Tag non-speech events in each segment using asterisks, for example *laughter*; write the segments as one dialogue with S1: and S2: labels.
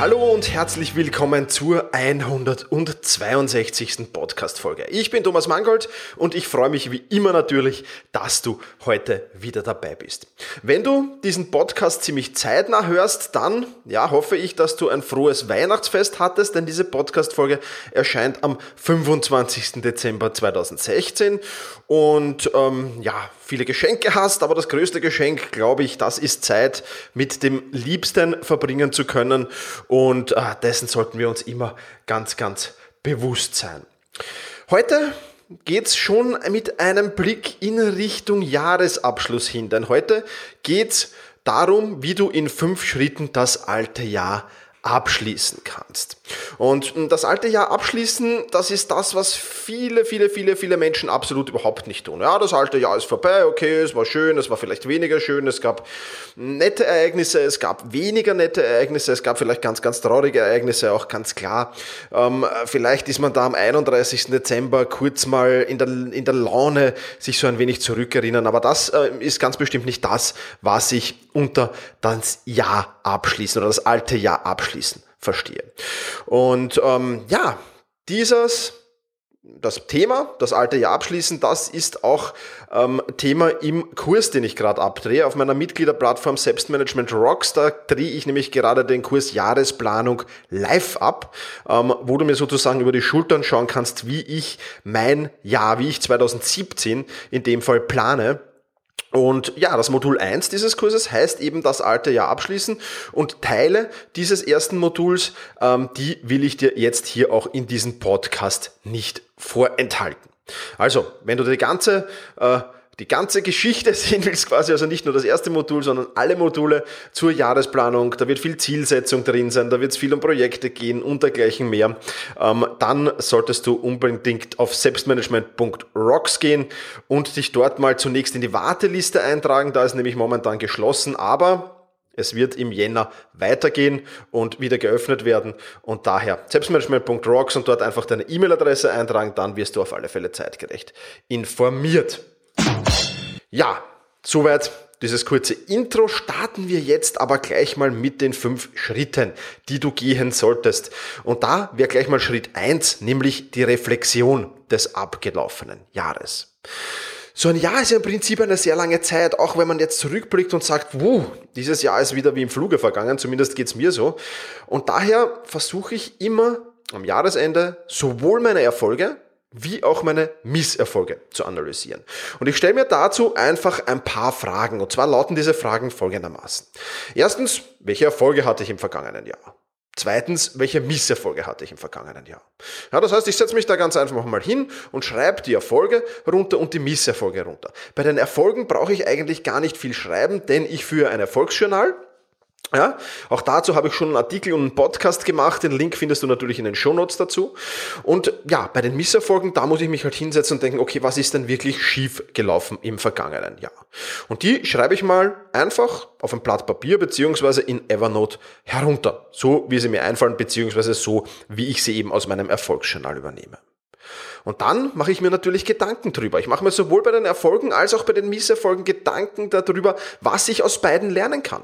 S1: Hallo und herzlich willkommen zur 162. Podcast-Folge. Ich bin Thomas Mangold und ich freue mich wie immer natürlich, dass du heute wieder dabei bist. Wenn du diesen Podcast ziemlich zeitnah hörst, dann ja, hoffe ich, dass du ein frohes Weihnachtsfest hattest, denn diese Podcast-Folge erscheint am 25. Dezember 2016 und ähm, ja, viele Geschenke hast, aber das größte Geschenk, glaube ich, das ist Zeit mit dem Liebsten verbringen zu können und äh, dessen sollten wir uns immer ganz, ganz bewusst sein. Heute geht's schon mit einem Blick in Richtung Jahresabschluss hin, denn heute geht's darum, wie du in fünf Schritten das alte Jahr abschließen kannst. Und das alte Jahr abschließen, das ist das, was viele, viele, viele, viele Menschen absolut überhaupt nicht tun. Ja, das alte Jahr ist vorbei, okay, es war schön, es war vielleicht weniger schön, es gab nette Ereignisse, es gab weniger nette Ereignisse, es gab vielleicht ganz, ganz traurige Ereignisse, auch ganz klar. Ähm, vielleicht ist man da am 31. Dezember kurz mal in der, in der Laune sich so ein wenig zurückerinnern, aber das äh, ist ganz bestimmt nicht das, was ich unter das Jahr abschließen oder das alte Jahr abschließen verstehe. Und ähm, ja, dieses das Thema, das alte Jahr abschließen, das ist auch ähm, Thema im Kurs, den ich gerade abdrehe. Auf meiner Mitgliederplattform Selbstmanagement Rocks, da drehe ich nämlich gerade den Kurs Jahresplanung live ab, ähm, wo du mir sozusagen über die Schultern schauen kannst, wie ich mein Jahr, wie ich 2017 in dem Fall plane und ja, das Modul 1 dieses Kurses heißt eben das alte Jahr abschließen und Teile dieses ersten Moduls, ähm, die will ich dir jetzt hier auch in diesem Podcast nicht vorenthalten. Also, wenn du die ganze äh, die ganze Geschichte *laughs* sehen willst, quasi, also nicht nur das erste Modul, sondern alle Module zur Jahresplanung, da wird viel Zielsetzung drin sein, da wird es viel um Projekte gehen und dergleichen mehr, ähm, dann solltest du unbedingt auf selbstmanagement.rocks gehen und dich dort mal zunächst in die Warteliste eintragen, da ist nämlich momentan geschlossen, aber es wird im Jänner weitergehen und wieder geöffnet werden. Und daher selbstmanagement.rocks und dort einfach deine E-Mail-Adresse eintragen, dann wirst du auf alle Fälle zeitgerecht informiert. Ja, soweit dieses kurze Intro. Starten wir jetzt aber gleich mal mit den fünf Schritten, die du gehen solltest. Und da wäre gleich mal Schritt eins, nämlich die Reflexion des abgelaufenen Jahres. So ein Jahr ist ja im Prinzip eine sehr lange Zeit, auch wenn man jetzt zurückblickt und sagt, wuh, dieses Jahr ist wieder wie im Fluge vergangen, zumindest geht's mir so. Und daher versuche ich immer am Jahresende sowohl meine Erfolge wie auch meine Misserfolge zu analysieren. Und ich stelle mir dazu einfach ein paar Fragen. Und zwar lauten diese Fragen folgendermaßen. Erstens, welche Erfolge hatte ich im vergangenen Jahr? Zweitens, welche Misserfolge hatte ich im vergangenen Jahr? Ja, das heißt, ich setze mich da ganz einfach mal hin und schreibe die Erfolge runter und die Misserfolge runter. Bei den Erfolgen brauche ich eigentlich gar nicht viel schreiben, denn ich führe ein Erfolgsjournal ja, auch dazu habe ich schon einen Artikel und einen Podcast gemacht. Den Link findest du natürlich in den Shownotes dazu. Und ja, bei den Misserfolgen, da muss ich mich halt hinsetzen und denken, okay, was ist denn wirklich schief gelaufen im vergangenen Jahr? Und die schreibe ich mal einfach auf ein Blatt Papier beziehungsweise in Evernote herunter. So wie sie mir einfallen, beziehungsweise so wie ich sie eben aus meinem Erfolgsjournal übernehme. Und dann mache ich mir natürlich Gedanken drüber. Ich mache mir sowohl bei den Erfolgen als auch bei den Misserfolgen Gedanken darüber, was ich aus beiden lernen kann.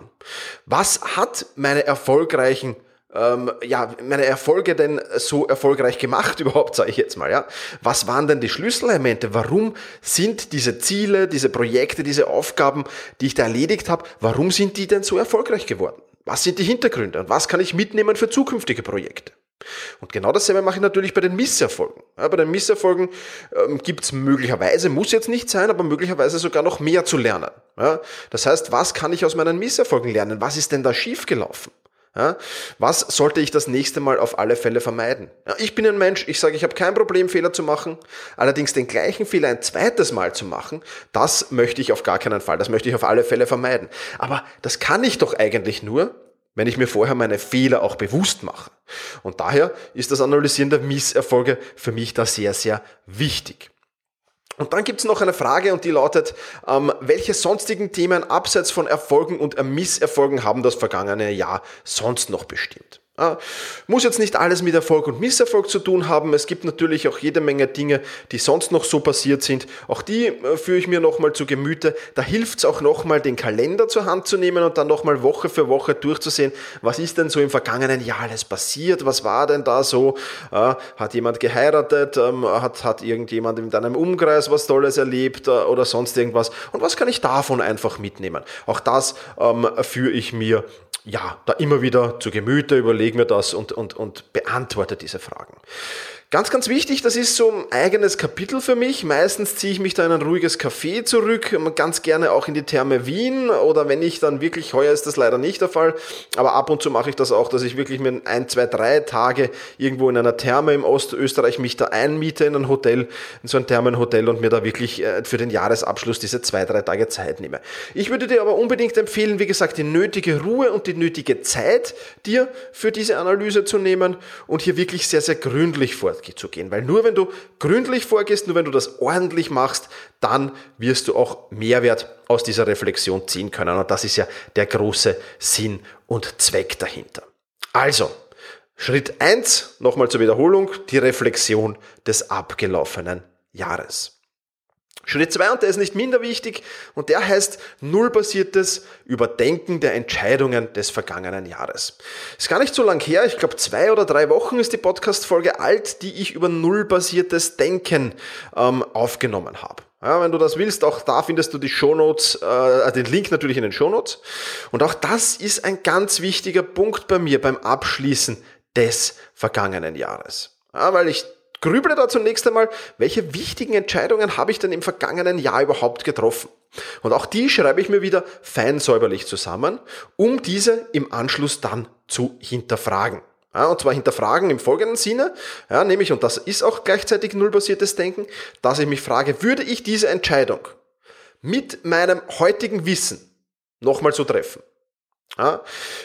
S1: Was hat meine erfolgreichen ähm, ja, meine Erfolge denn so erfolgreich gemacht *laughs* überhaupt, sage ich jetzt mal, ja? Was waren denn die Schlüsselelemente? Warum sind diese Ziele, diese Projekte, diese Aufgaben, die ich da erledigt habe, warum sind die denn so erfolgreich geworden? Was sind die Hintergründe und was kann ich mitnehmen für zukünftige Projekte? Und genau dasselbe mache ich natürlich bei den Misserfolgen. Ja, bei den Misserfolgen ähm, gibt es möglicherweise, muss jetzt nicht sein, aber möglicherweise sogar noch mehr zu lernen. Ja, das heißt, was kann ich aus meinen Misserfolgen lernen? Was ist denn da schiefgelaufen? Ja, was sollte ich das nächste Mal auf alle Fälle vermeiden? Ja, ich bin ein Mensch, ich sage, ich habe kein Problem, Fehler zu machen. Allerdings den gleichen Fehler ein zweites Mal zu machen, das möchte ich auf gar keinen Fall. Das möchte ich auf alle Fälle vermeiden. Aber das kann ich doch eigentlich nur, wenn ich mir vorher meine Fehler auch bewusst mache. Und daher ist das Analysieren der Misserfolge für mich da sehr, sehr wichtig. Und dann gibt es noch eine Frage und die lautet, ähm, welche sonstigen Themen abseits von Erfolgen und Misserfolgen haben das vergangene Jahr sonst noch bestimmt? Ah, muss jetzt nicht alles mit Erfolg und Misserfolg zu tun haben. Es gibt natürlich auch jede Menge Dinge, die sonst noch so passiert sind. Auch die äh, führe ich mir nochmal zu Gemüte. Da hilft es auch nochmal, den Kalender zur Hand zu nehmen und dann nochmal Woche für Woche durchzusehen, was ist denn so im vergangenen Jahr alles passiert? Was war denn da so? Äh, hat jemand geheiratet? Ähm, hat, hat irgendjemand in deinem Umkreis was Tolles erlebt äh, oder sonst irgendwas? Und was kann ich davon einfach mitnehmen? Auch das ähm, führe ich mir ja, da immer wieder zu Gemüte, überlege mir das und, und, und beantworte diese Fragen. Ganz, ganz wichtig, das ist so ein eigenes Kapitel für mich. Meistens ziehe ich mich da in ein ruhiges Café zurück, ganz gerne auch in die Therme Wien oder wenn ich dann wirklich, heuer ist das leider nicht der Fall, aber ab und zu mache ich das auch, dass ich wirklich mir ein, zwei, drei Tage irgendwo in einer Therme im Ostösterreich mich da einmiete in ein Hotel, in so ein Thermenhotel und mir da wirklich äh, für den Jahresabschluss diese zwei, drei Tage Zeit nehme. Ich würde dir aber unbedingt empfehlen, wie gesagt, die nötige Ruhe und die nötige Zeit dir für diese Analyse zu nehmen und hier wirklich sehr, sehr gründlich vorzugehen vorzugehen. Weil nur wenn du gründlich vorgehst, nur wenn du das ordentlich machst, dann wirst du auch Mehrwert aus dieser Reflexion ziehen können. Und das ist ja der große Sinn und Zweck dahinter. Also, Schritt eins nochmal zur Wiederholung, die Reflexion des abgelaufenen Jahres. Schritt zwei und der ist nicht minder wichtig und der heißt nullbasiertes Überdenken der Entscheidungen des vergangenen Jahres. Ist gar nicht so lang her, ich glaube zwei oder drei Wochen ist die Podcast-Folge alt, die ich über nullbasiertes Denken ähm, aufgenommen habe. Ja, wenn du das willst, auch da findest du die Shownotes, äh, den Link natürlich in den Shownotes. Und auch das ist ein ganz wichtiger Punkt bei mir beim Abschließen des vergangenen Jahres. Ja, weil ich grüble da zunächst einmal, welche wichtigen Entscheidungen habe ich denn im vergangenen Jahr überhaupt getroffen? Und auch die schreibe ich mir wieder fein säuberlich zusammen, um diese im Anschluss dann zu hinterfragen. Ja, und zwar hinterfragen im folgenden Sinne, ja, nämlich, und das ist auch gleichzeitig nullbasiertes Denken, dass ich mich frage, würde ich diese Entscheidung mit meinem heutigen Wissen nochmal so treffen? Ja,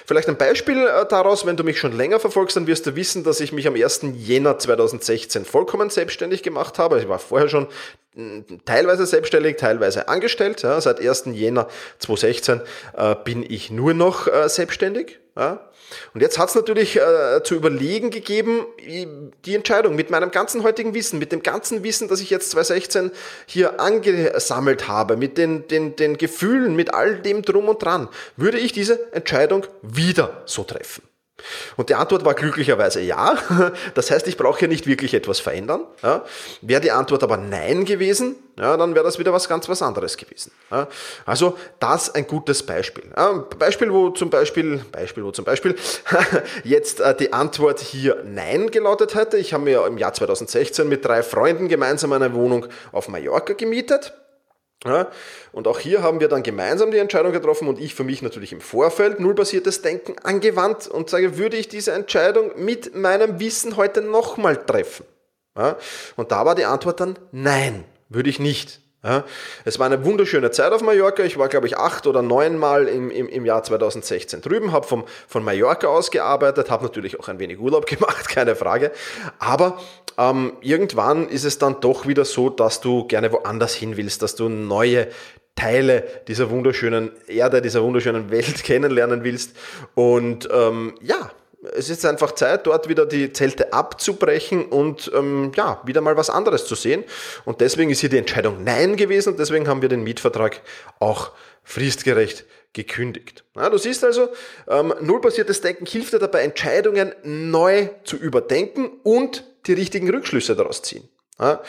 S1: vielleicht ein Beispiel äh, daraus, wenn du mich schon länger verfolgst, dann wirst du wissen, dass ich mich am 1. Jänner 2016 vollkommen selbstständig gemacht habe. Ich war vorher schon hm, teilweise selbstständig, teilweise angestellt. Ja, seit 1. Jänner 2016 äh, bin ich nur noch äh, selbstständig. Ja. Und jetzt hat es natürlich äh, zu überlegen gegeben, die Entscheidung mit meinem ganzen heutigen Wissen, mit dem ganzen Wissen, das ich jetzt 2016 hier angesammelt habe, mit den, den, den Gefühlen, mit all dem drum und dran, würde ich diese Entscheidung wieder so treffen? Und die Antwort war glücklicherweise ja. *laughs* Das heißt, ich brauche hier nicht wirklich etwas verändern. Ja. Wäre die Antwort aber nein gewesen, ja, dann wäre das wieder was ganz was anderes gewesen. Ja. Also das ein gutes Beispiel. Ja, Beispiel, wo zum Beispiel, Beispiel, wo zum Beispiel *laughs* jetzt äh, die Antwort hier nein gelautet hätte. Ich habe mir im Jahr 2016 mit drei Freunden gemeinsam eine Wohnung auf Mallorca gemietet. Ja, und auch hier haben wir dann gemeinsam die Entscheidung getroffen und ich für mich natürlich im Vorfeld nullbasiertes Denken angewandt und sage, würde ich diese Entscheidung mit meinem Wissen heute nochmal treffen? Ja, und da war die Antwort dann nein, würde ich nicht. Ja, es war eine wunderschöne Zeit auf Mallorca. Ich war, glaube ich, acht oder neun Mal im, im, im Jahr 2016 drüben, habe von Mallorca aus gearbeitet, habe natürlich auch ein wenig Urlaub *laughs* gemacht, keine Frage. Aber ähm, irgendwann ist es dann doch wieder so, dass du gerne woanders hin willst, dass du neue Teile dieser wunderschönen Erde, dieser wunderschönen Welt *laughs* kennenlernen willst. Und ähm, ja, es ist einfach Zeit, dort wieder die Zelte abzubrechen und ähm, ja, wieder mal was anderes zu sehen. Und deswegen ist hier die Entscheidung Nein gewesen und deswegen haben wir den Mietvertrag auch fristgerecht gekündigt. Ja, du siehst also, ähm, nullbasiertes Denken hilft dir dabei, Entscheidungen neu zu überdenken und die richtigen Rückschlüsse daraus ziehen. Ja,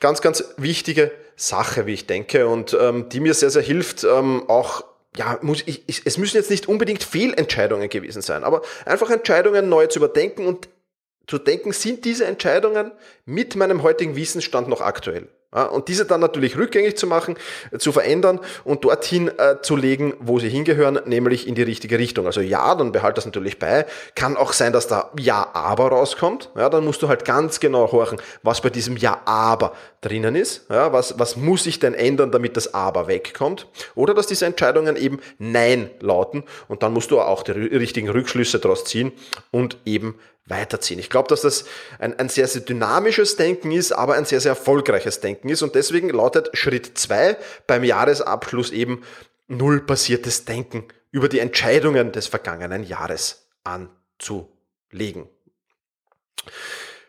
S1: ganz, ganz wichtige Sache, wie ich denke, und ähm, die mir sehr, sehr hilft, ähm, auch ja, muss ich, ich, es müssen jetzt nicht unbedingt Fehlentscheidungen gewesen sein, aber einfach Entscheidungen neu zu überdenken und zu denken, sind diese Entscheidungen mit meinem heutigen Wissensstand noch aktuell? Und diese dann natürlich rückgängig zu machen, äh, zu verändern und dorthin äh, zu legen, wo sie hingehören, nämlich in die richtige Richtung. Also ja, dann behalt das natürlich bei. Kann auch sein, dass da Ja, aber rauskommt. Ja, dann musst du halt ganz genau horchen, was bei diesem Ja, aber drinnen ist. Ja, was, was muss ich denn ändern, damit das Aber wegkommt? Oder dass diese Entscheidungen eben Nein lauten und dann musst du auch die richtigen Rückschlüsse daraus ziehen und eben weiterziehen. Ich glaube, dass das ein, ein sehr, sehr dynamisches Denken ist, aber ein sehr, sehr erfolgreiches Denken ist. Und deswegen lautet Schritt zwei beim Jahresabschluss eben null basiertes Denken über die Entscheidungen des vergangenen Jahres anzugehen legen.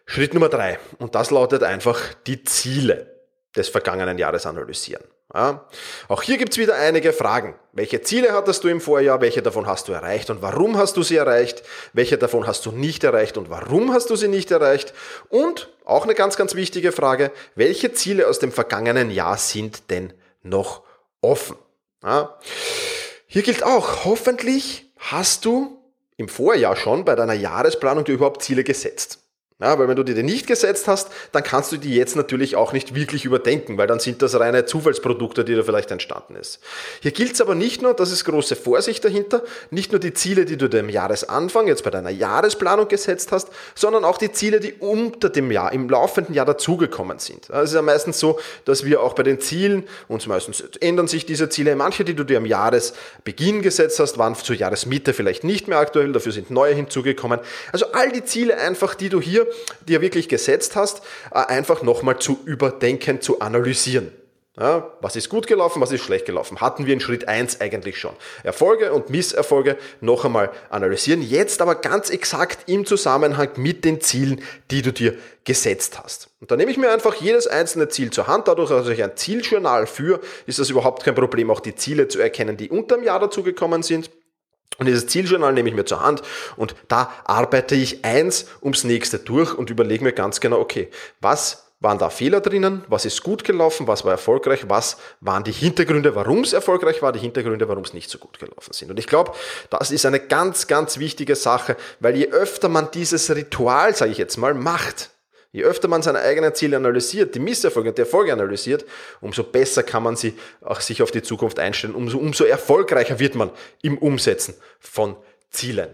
S1: Schritt Nummer drei, und das lautet einfach die Ziele des vergangenen Jahres analysieren. Ja. Auch hier gibt's wieder einige Fragen. Welche Ziele hattest du im Vorjahr? Welche davon hast du erreicht und warum hast du sie erreicht? Welche davon hast du nicht erreicht und warum hast du sie nicht erreicht? Und auch eine ganz, ganz wichtige Frage, welche Ziele aus dem vergangenen Jahr sind denn noch offen? Ja. Hier gilt auch, hoffentlich hast du im Vorjahr schon bei deiner Jahresplanung dir überhaupt Ziele gesetzt. Ja, weil wenn du dir die nicht gesetzt hast, dann kannst du die jetzt natürlich auch nicht wirklich überdenken, weil dann sind das reine Zufallsprodukte, die da vielleicht entstanden ist. Hier gilt es aber nicht nur, das ist große Vorsicht dahinter, nicht nur die Ziele, die du dem Jahresanfang jetzt bei deiner Jahresplanung gesetzt hast, sondern auch die Ziele, die unter dem Jahr, im laufenden Jahr dazugekommen sind. Es ist ja meistens so, dass wir auch bei den Zielen, uns meistens ändern sich diese Ziele, manche, die du dir am Jahresbeginn gesetzt hast, waren zur Jahresmitte vielleicht nicht mehr aktuell, dafür sind neue hinzugekommen. Also all die Ziele einfach, die du hier dir wirklich gesetzt hast, äh, einfach nochmal zu überdenken, zu analysieren. Ja, was ist gut gelaufen, was ist schlecht gelaufen? Hatten wir in Schritt 1 eigentlich schon. Erfolge und Misserfolge noch einmal analysieren, jetzt aber ganz exakt im Zusammenhang mit den Zielen, die du dir gesetzt hast. Und da nehme ich mir einfach jedes einzelne Ziel zur Hand. Dadurch, dass ich ein Zieljournal führe, ist das überhaupt kein Problem, auch die Ziele zu erkennen, die unter dem Jahr dazugekommen sind. Und dieses Zieljournal nehme ich mir zur Hand und da arbeite ich eins ums nächste durch und überlege mir ganz genau, okay, was waren da Fehler drinnen, was ist gut gelaufen, was war erfolgreich, was waren die Hintergründe, warum es erfolgreich war, die Hintergründe, warum es nicht so gut gelaufen sind. Und ich glaube, das ist eine ganz, ganz wichtige Sache, weil je öfter man dieses Ritual, sage ich jetzt mal, macht, Je öfter man seine eigenen Ziele analysiert, die Misserfolge und die Erfolge analysiert, umso besser kann man sie auch sich auf die Zukunft einstellen, umso, umso erfolgreicher wird man im Umsetzen von Zielen.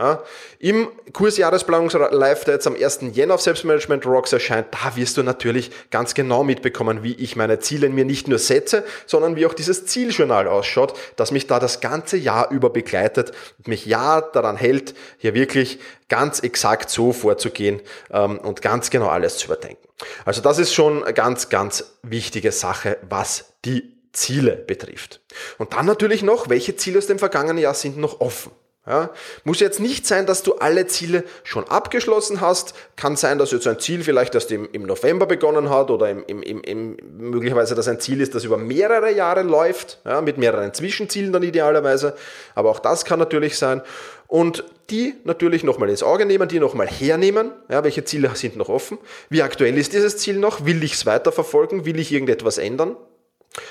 S1: Ja, Im Kurs Jahresplanungslive, der jetzt am 1. Jänner auf Selbstmanagement Rocks erscheint, da wirst du natürlich ganz genau mitbekommen, wie ich meine Ziele mir nicht nur setze, sondern wie auch dieses Zieljournal ausschaut, das mich da das ganze Jahr über begleitet und mich ja daran hält, hier wirklich ganz exakt so vorzugehen ähm, und ganz genau alles zu überdenken. Also das ist schon eine ganz, ganz wichtige Sache, was die Ziele betrifft. Und dann natürlich noch, welche Ziele aus dem vergangenen Jahr sind noch offen? Ja, muss jetzt nicht sein, dass du alle Ziele schon abgeschlossen hast. Kann sein, dass jetzt ein Ziel vielleicht erst im, im November begonnen hat oder im, im, im, möglicherweise, dass ein Ziel ist, das über mehrere Jahre läuft, ja, mit mehreren Zwischenzielen dann idealerweise. Aber auch das kann natürlich sein. Und die natürlich nochmal ins Auge nehmen, die nochmal hernehmen. Ja, welche Ziele sind noch offen? Wie aktuell ist dieses Ziel noch? Will ich es weiterverfolgen? Will ich irgendetwas ändern?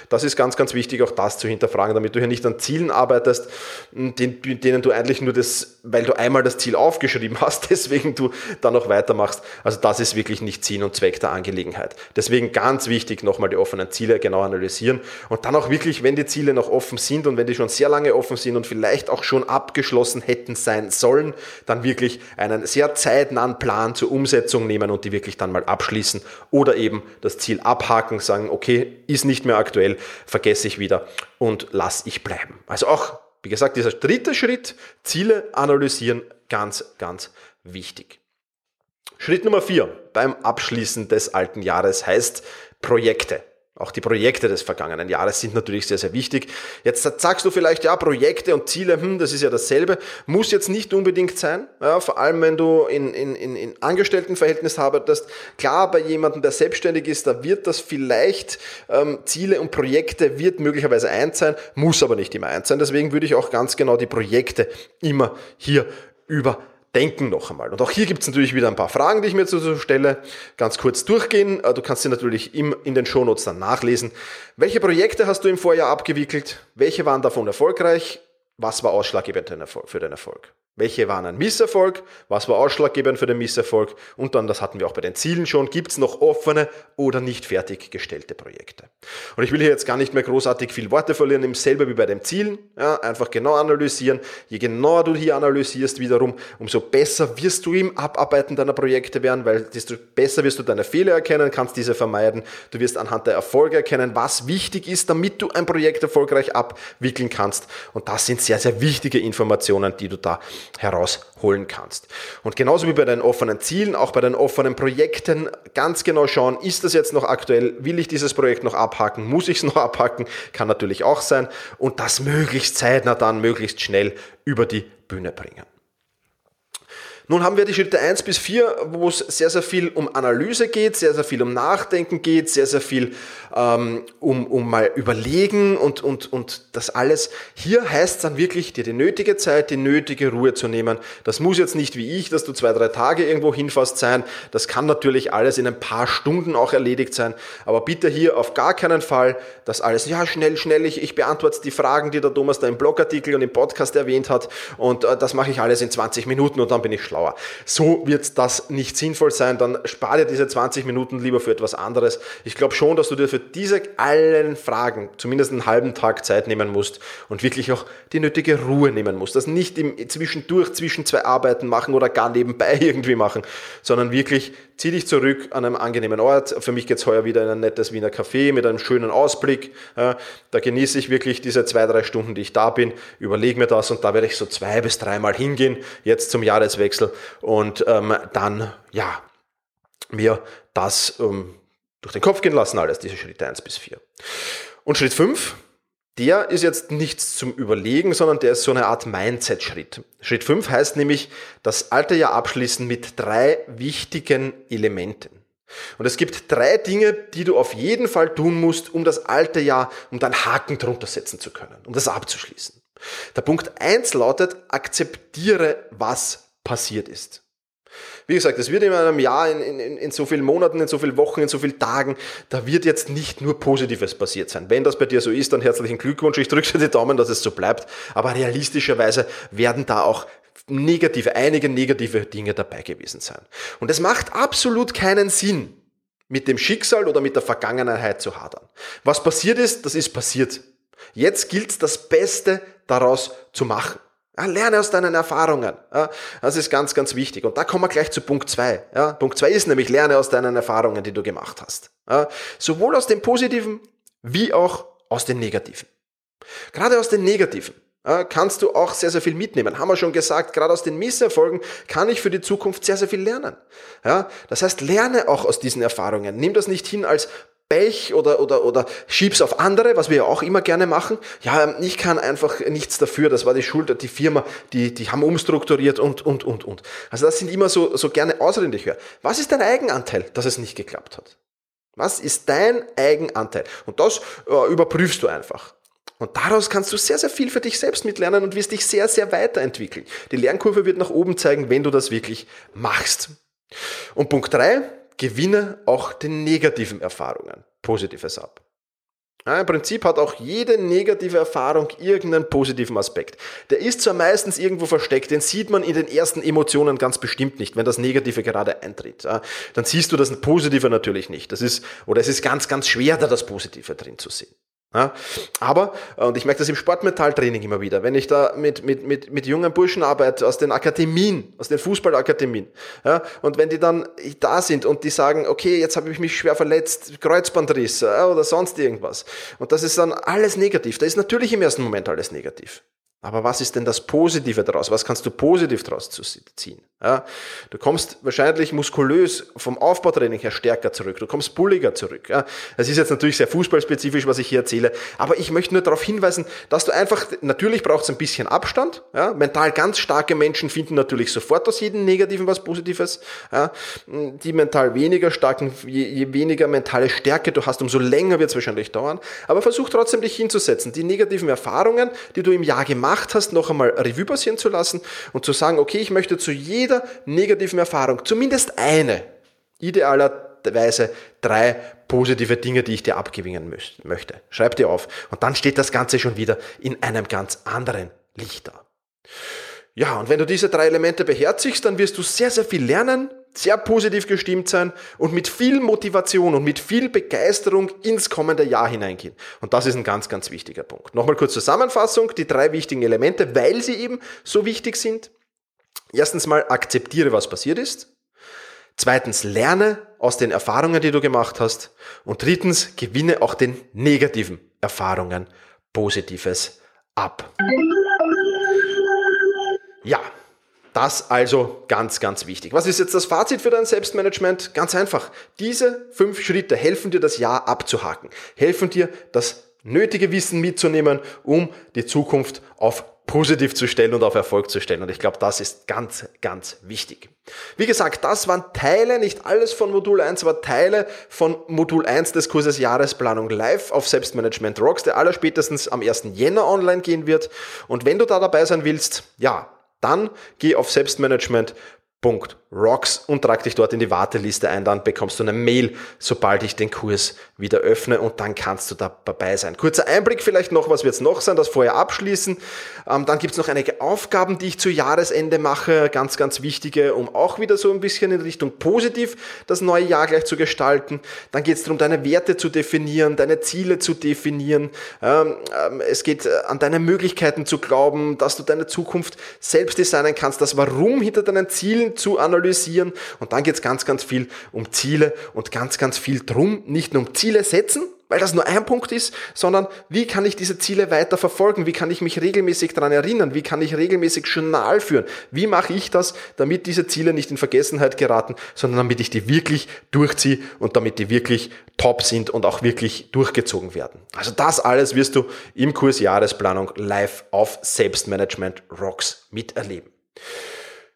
S1: Das ist ganz, ganz wichtig, auch das zu hinterfragen, damit du hier nicht an Zielen arbeitest, denen du eigentlich nur das, weil du einmal das Ziel aufgeschrieben *laughs* hast, deswegen du dann noch weitermachst. Also das ist wirklich nicht Sinn und Zweck der Angelegenheit. Deswegen ganz wichtig, nochmal die offenen Ziele genau analysieren und dann auch wirklich, wenn die Ziele noch offen sind und wenn die schon sehr lange offen sind und vielleicht auch schon abgeschlossen hätten sein sollen, dann wirklich einen sehr zeitnahen Plan zur Umsetzung nehmen und die wirklich dann mal abschließen oder eben das Ziel abhaken, sagen, okay, ist nicht mehr aktuell aktuell, vergesse ich wieder und lass ich bleiben. Also auch, wie gesagt, dieser dritte Schritt, Ziele analysieren, ganz, ganz wichtig. Schritt Nummer vier beim Abschließen des alten Jahres heißt Projekte. Auch die Projekte des vergangenen Jahres sind natürlich sehr, sehr wichtig. Jetzt sagst du vielleicht, ja, Projekte und Ziele, hm, das ist ja dasselbe. Muss jetzt nicht unbedingt sein. Ja, vor allem, wenn du in, in, in, in Angestelltenverhältnis arbeitest. Klar, bei jemandem, der selbstständig ist, da wird das vielleicht ähm, Ziele und Projekte wird möglicherweise eins sein, muss aber nicht immer eins sein. Deswegen würde ich auch ganz genau die Projekte immer hier über denken noch einmal. Und auch hier gibt es natürlich wieder ein paar Fragen, die ich mir dazu stelle. Ganz kurz durchgehen. Äh, du kannst sie natürlich im, in den Shownotes dann nachlesen. Welche Projekte hast du im Vorjahr abgewickelt? Welche waren davon erfolgreich? Was war ausschlaggebend für den Erfolg? Welche waren ein Misserfolg? Was war ausschlaggebend für den Misserfolg? Und dann, das hatten wir auch bei den Zielen schon, gibt es noch offene oder nicht fertiggestellte Projekte. Und ich will hier jetzt gar nicht mehr großartig viel Worte verlieren, im selber wie bei den Zielen. Ja, einfach genau analysieren. Je genauer du hier analysierst wiederum, umso besser wirst du im Abarbeiten deiner Projekte werden, weil desto besser wirst du deine Fehler erkennen, kannst diese vermeiden. Du wirst anhand der Erfolge erkennen, was wichtig ist, damit du ein Projekt erfolgreich abwickeln kannst. Und das sind sehr, sehr wichtige Informationen, die du da herausholen kannst. Und genauso wie bei den offenen Zielen, auch bei den offenen Projekten ganz genau schauen, ist das jetzt noch aktuell, will ich dieses Projekt noch abhaken, muss ich es *laughs* noch abhaken, kann natürlich auch sein und das möglichst zeitnah dann, möglichst schnell über die Bühne bringen. Nun haben wir die Schritte 1 bis 4, wo es sehr, sehr viel um Analyse geht, sehr, sehr viel um Nachdenken geht, sehr, sehr viel ähm, um, um mal überlegen und, und, und das alles. Hier heißt es dann wirklich, dir die nötige Zeit, die nötige Ruhe zu nehmen. Das muss jetzt nicht wie ich, dass du zwei, drei Tage irgendwo hinfasst sein. Das kann natürlich alles in ein paar Stunden auch erledigt sein. Aber bitte hier auf gar keinen Fall das alles, ja, schnell, schnell, ich, ich beantworte die Fragen, die der Thomas da im Blogartikel und im Podcast erwähnt hat und äh, das mache ich alles in 20 Minuten und dann bin ich schlauer. So wird das nicht sinnvoll sein. Dann spar dir diese 20 Minuten lieber für etwas anderes. Ich glaube schon, dass du dir für diese allen Fragen zumindest einen halben Tag Zeit nehmen musst und wirklich auch die nötige Ruhe nehmen musst. Das nicht im zwischendurch zwischen zwei Arbeiten machen oder gar nebenbei *laughs* irgendwie machen, sondern wirklich zieh dich zurück an einem angenehmen Ort. Für mich geht's heuer wieder in ein nettes Wiener Café mit einem schönen Ausblick. Da genieße ich wirklich diese zwei, drei Stunden, die ich da bin, überlege mir das und da werde ich so zwei bis dreimal hingehen, jetzt zum Jahreswechsel und ähm, dann, ja, mir das ähm, durch den Kopf gehen lassen, alles, diese Schritte 1 bis 4. Und Schritt 5, der ist jetzt nichts zum Überlegen, sondern der ist so eine Art Mindset-Schritt. Schritt 5 heißt nämlich, das alte Jahr abschließen mit drei wichtigen Elementen. Und es gibt drei Dinge, die du auf jeden Fall tun musst, um das alte Jahr, um deinen Haken drunter setzen zu können, um das abzuschließen. Der Punkt 1 lautet, akzeptiere, was passiert ist. Wie gesagt, es wird in einem Jahr, in, in, in so vielen Monaten, in so vielen Wochen, in so vielen Tagen, da wird jetzt nicht nur Positives passiert sein. Wenn das bei dir so ist, dann herzlichen Glückwunsch. Ich drücke dir die Daumen, dass es so bleibt. Aber realistischerweise werden da auch negative, einige negative Dinge dabei gewesen sein. Und es macht absolut keinen Sinn, mit dem Schicksal oder mit der Vergangenheit zu hadern. Was passiert ist, das ist passiert. Jetzt gilt es, das Beste daraus zu machen. Ja, lerne aus deinen Erfahrungen. Ja, das ist ganz, ganz wichtig. Und da kommen wir gleich zu Punkt zwei. Ja, Punkt zwei ist nämlich, lerne aus deinen Erfahrungen, die du gemacht hast. Ja, sowohl aus den positiven wie auch aus den negativen. Gerade aus den negativen kannst du auch sehr, sehr viel mitnehmen. Haben wir schon gesagt, gerade aus den Misserfolgen kann ich für die Zukunft sehr, sehr viel lernen. Ja, das heißt, lerne auch aus diesen Erfahrungen. Nimm das nicht hin als Pech oder, oder, oder schieb's auf andere, was wir ja auch immer gerne machen. Ja, ich kann einfach nichts dafür, das war die Schuld, die Firma, die, die haben umstrukturiert und, und, und, und. Also das sind immer so, so gerne Ausreden, die ich höre. Was ist dein Eigenanteil, dass es nicht geklappt hat? Was ist dein Eigenanteil? Und das äh, überprüfst du einfach. Und daraus kannst du sehr, sehr viel für dich selbst mitlernen und wirst dich sehr, sehr weiterentwickeln. Die Lernkurve wird nach oben zeigen, wenn du das wirklich machst. Und Punkt drei gewinne auch den negativen Erfahrungen Positives ab. Ja, Im Prinzip hat auch jede negative Erfahrung irgendeinen positiven Aspekt. Der ist zwar meistens irgendwo versteckt, den sieht man in den ersten Emotionen ganz bestimmt nicht, wenn das Negative gerade eintritt. Ja, dann siehst du das Positive natürlich nicht. Das ist, oder es ist ganz, ganz schwer, da das Positive drin zu sehen. Ja, aber, und ich merke das im Sportmetalltraining immer wieder, wenn ich da mit, mit, mit, mit jungen Burschen arbeite aus den Akademien, aus den Fußballakademien, ja, und wenn die dann da sind und die sagen, okay, jetzt habe ich mich schwer verletzt, Kreuzbandriss ja, oder sonst irgendwas, und das ist dann alles negativ, da ist natürlich im ersten Moment alles negativ. Aber was ist denn das Positive daraus? Was kannst du positiv daraus ziehen? Ja, du kommst wahrscheinlich muskulös vom Aufbautraining her stärker zurück. Du kommst bulliger zurück. Ja, ist jetzt natürlich sehr fußballspezifisch, was ich hier erzähle. Aber ich möchte nur darauf hinweisen, dass du einfach, natürlich braucht es ein bisschen Abstand. Ja, mental ganz starke Menschen finden natürlich sofort aus jedem Negativen was Positives. Ja, die mental weniger starken, je, je weniger mentale Stärke du hast, umso länger wird es wahrscheinlich dauern. Aber versuch trotzdem dich hinzusetzen. Die negativen Erfahrungen, die du im Jahr gemacht gemacht hast, noch einmal Revue passieren zu lassen und zu sagen, okay, ich möchte zu jeder negativen Erfahrung zumindest eine, idealerweise drei positive Dinge, die ich dir abgewinnen möchte. Schreib dir auf. Und dann steht das Ganze schon wieder in einem ganz anderen Licht da. Ja, und wenn du diese drei Elemente beherzigst, dann wirst du sehr, sehr viel lernen, sehr positiv gestimmt sein und mit viel Motivation und mit viel Begeisterung ins kommende Jahr hineingehen. Und das ist ein ganz, ganz wichtiger Punkt. Nochmal kurz Zusammenfassung, die drei wichtigen Elemente, weil sie eben so wichtig sind. Erstens mal akzeptiere, was passiert ist. Zweitens lerne aus den Erfahrungen, die du gemacht hast. Und drittens gewinne auch den negativen Erfahrungen Positives ab. Ja, das also ganz, ganz wichtig. Was ist jetzt das Fazit für dein Selbstmanagement? Ganz einfach. Diese fünf Schritte helfen dir, das Jahr abzuhaken, helfen dir, das nötige Wissen mitzunehmen, um die Zukunft auf positiv zu stellen und auf Erfolg zu stellen. Und ich glaube, das ist ganz, ganz wichtig. Wie gesagt, das waren Teile, nicht alles von Modul 1, aber Teile von Modul 1 des Kurses Jahresplanung live auf Selbstmanagement Rocks, der allerspätestens am 1. Jänner online gehen wird. Und wenn du da dabei sein willst, ja, dann geh auf Selbstmanagement Rocks und trag dich dort in die Warteliste ein. Dann bekommst du eine Mail, sobald ich den Kurs wieder öffne und dann kannst du da dabei sein. Kurzer Einblick vielleicht noch, was wird es noch sein, das vorher abschließen. Ähm, dann gibt es noch einige Aufgaben, die ich zu Jahresende mache, ganz, ganz wichtige, um auch wieder so ein bisschen in Richtung positiv das neue Jahr gleich zu gestalten. Dann geht es darum, deine Werte zu definieren, deine Ziele zu definieren. Ähm, ähm, es geht äh, an deine Möglichkeiten zu glauben, dass du deine Zukunft selbst designen kannst, das Warum hinter deinen Zielen zu analysieren. Und dann geht es ganz, ganz viel um Ziele und ganz, ganz viel drum, nicht nur um Ziele setzen, weil das nur ein Punkt ist, sondern wie kann ich diese Ziele weiter verfolgen? Wie kann ich mich regelmäßig daran erinnern? Wie kann ich regelmäßig Journal führen? Wie mache ich das, damit diese Ziele nicht in Vergessenheit geraten, sondern damit ich die wirklich durchziehe und damit die wirklich top sind und auch wirklich durchgezogen werden? Also das alles wirst du im Kurs Jahresplanung live auf Selbstmanagement Rocks miterleben.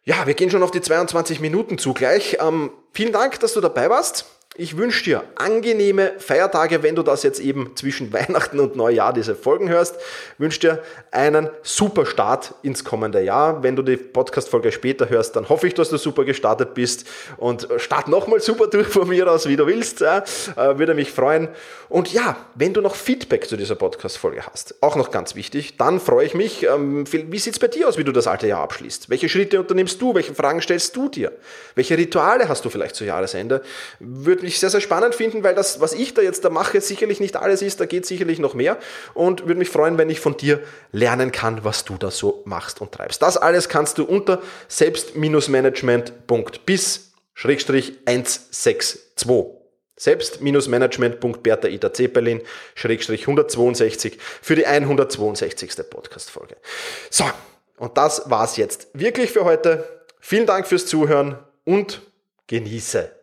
S1: Ja, wir gehen schon auf die 22 Minuten zugleich. Ähm, vielen Dank, dass du dabei warst. Ich wünsche dir angenehme Feiertage, wenn du das jetzt eben zwischen *laughs* Weihnachten und Neujahr diese Folgen hörst. Ich wünsche dir einen super Start ins kommende Jahr. Wenn du die Podcast-Folge später hörst, dann hoffe ich, dass du super gestartet bist und start nochmal super durch von mir aus, wie du willst. Äh, würde mich freuen. Und ja, wenn du noch Feedback zu dieser Podcast-Folge hast, auch noch ganz wichtig, dann freue ich mich. Ähm, wie sieht es bei dir aus, wie du das alte Jahr abschließt? Welche Schritte unternimmst du? Welche Fragen stellst du dir? Welche Rituale hast du vielleicht zu Jahresende? Würde würde ich sehr, sehr spannend finden, weil das, was ich da jetzt da mache, sicherlich nicht alles ist, da geht sicherlich noch mehr und würde mich freuen, wenn ich von dir lernen kann, was du da so machst und treibst. Das alles kannst du unter selbst-management.bis-162 selbst-management.bertha Ida Zeppelin, Schrägstrich 162 für die 162. Podcast-Folge. So, und das war's jetzt wirklich für heute. Vielen Dank fürs Zuhören und genieße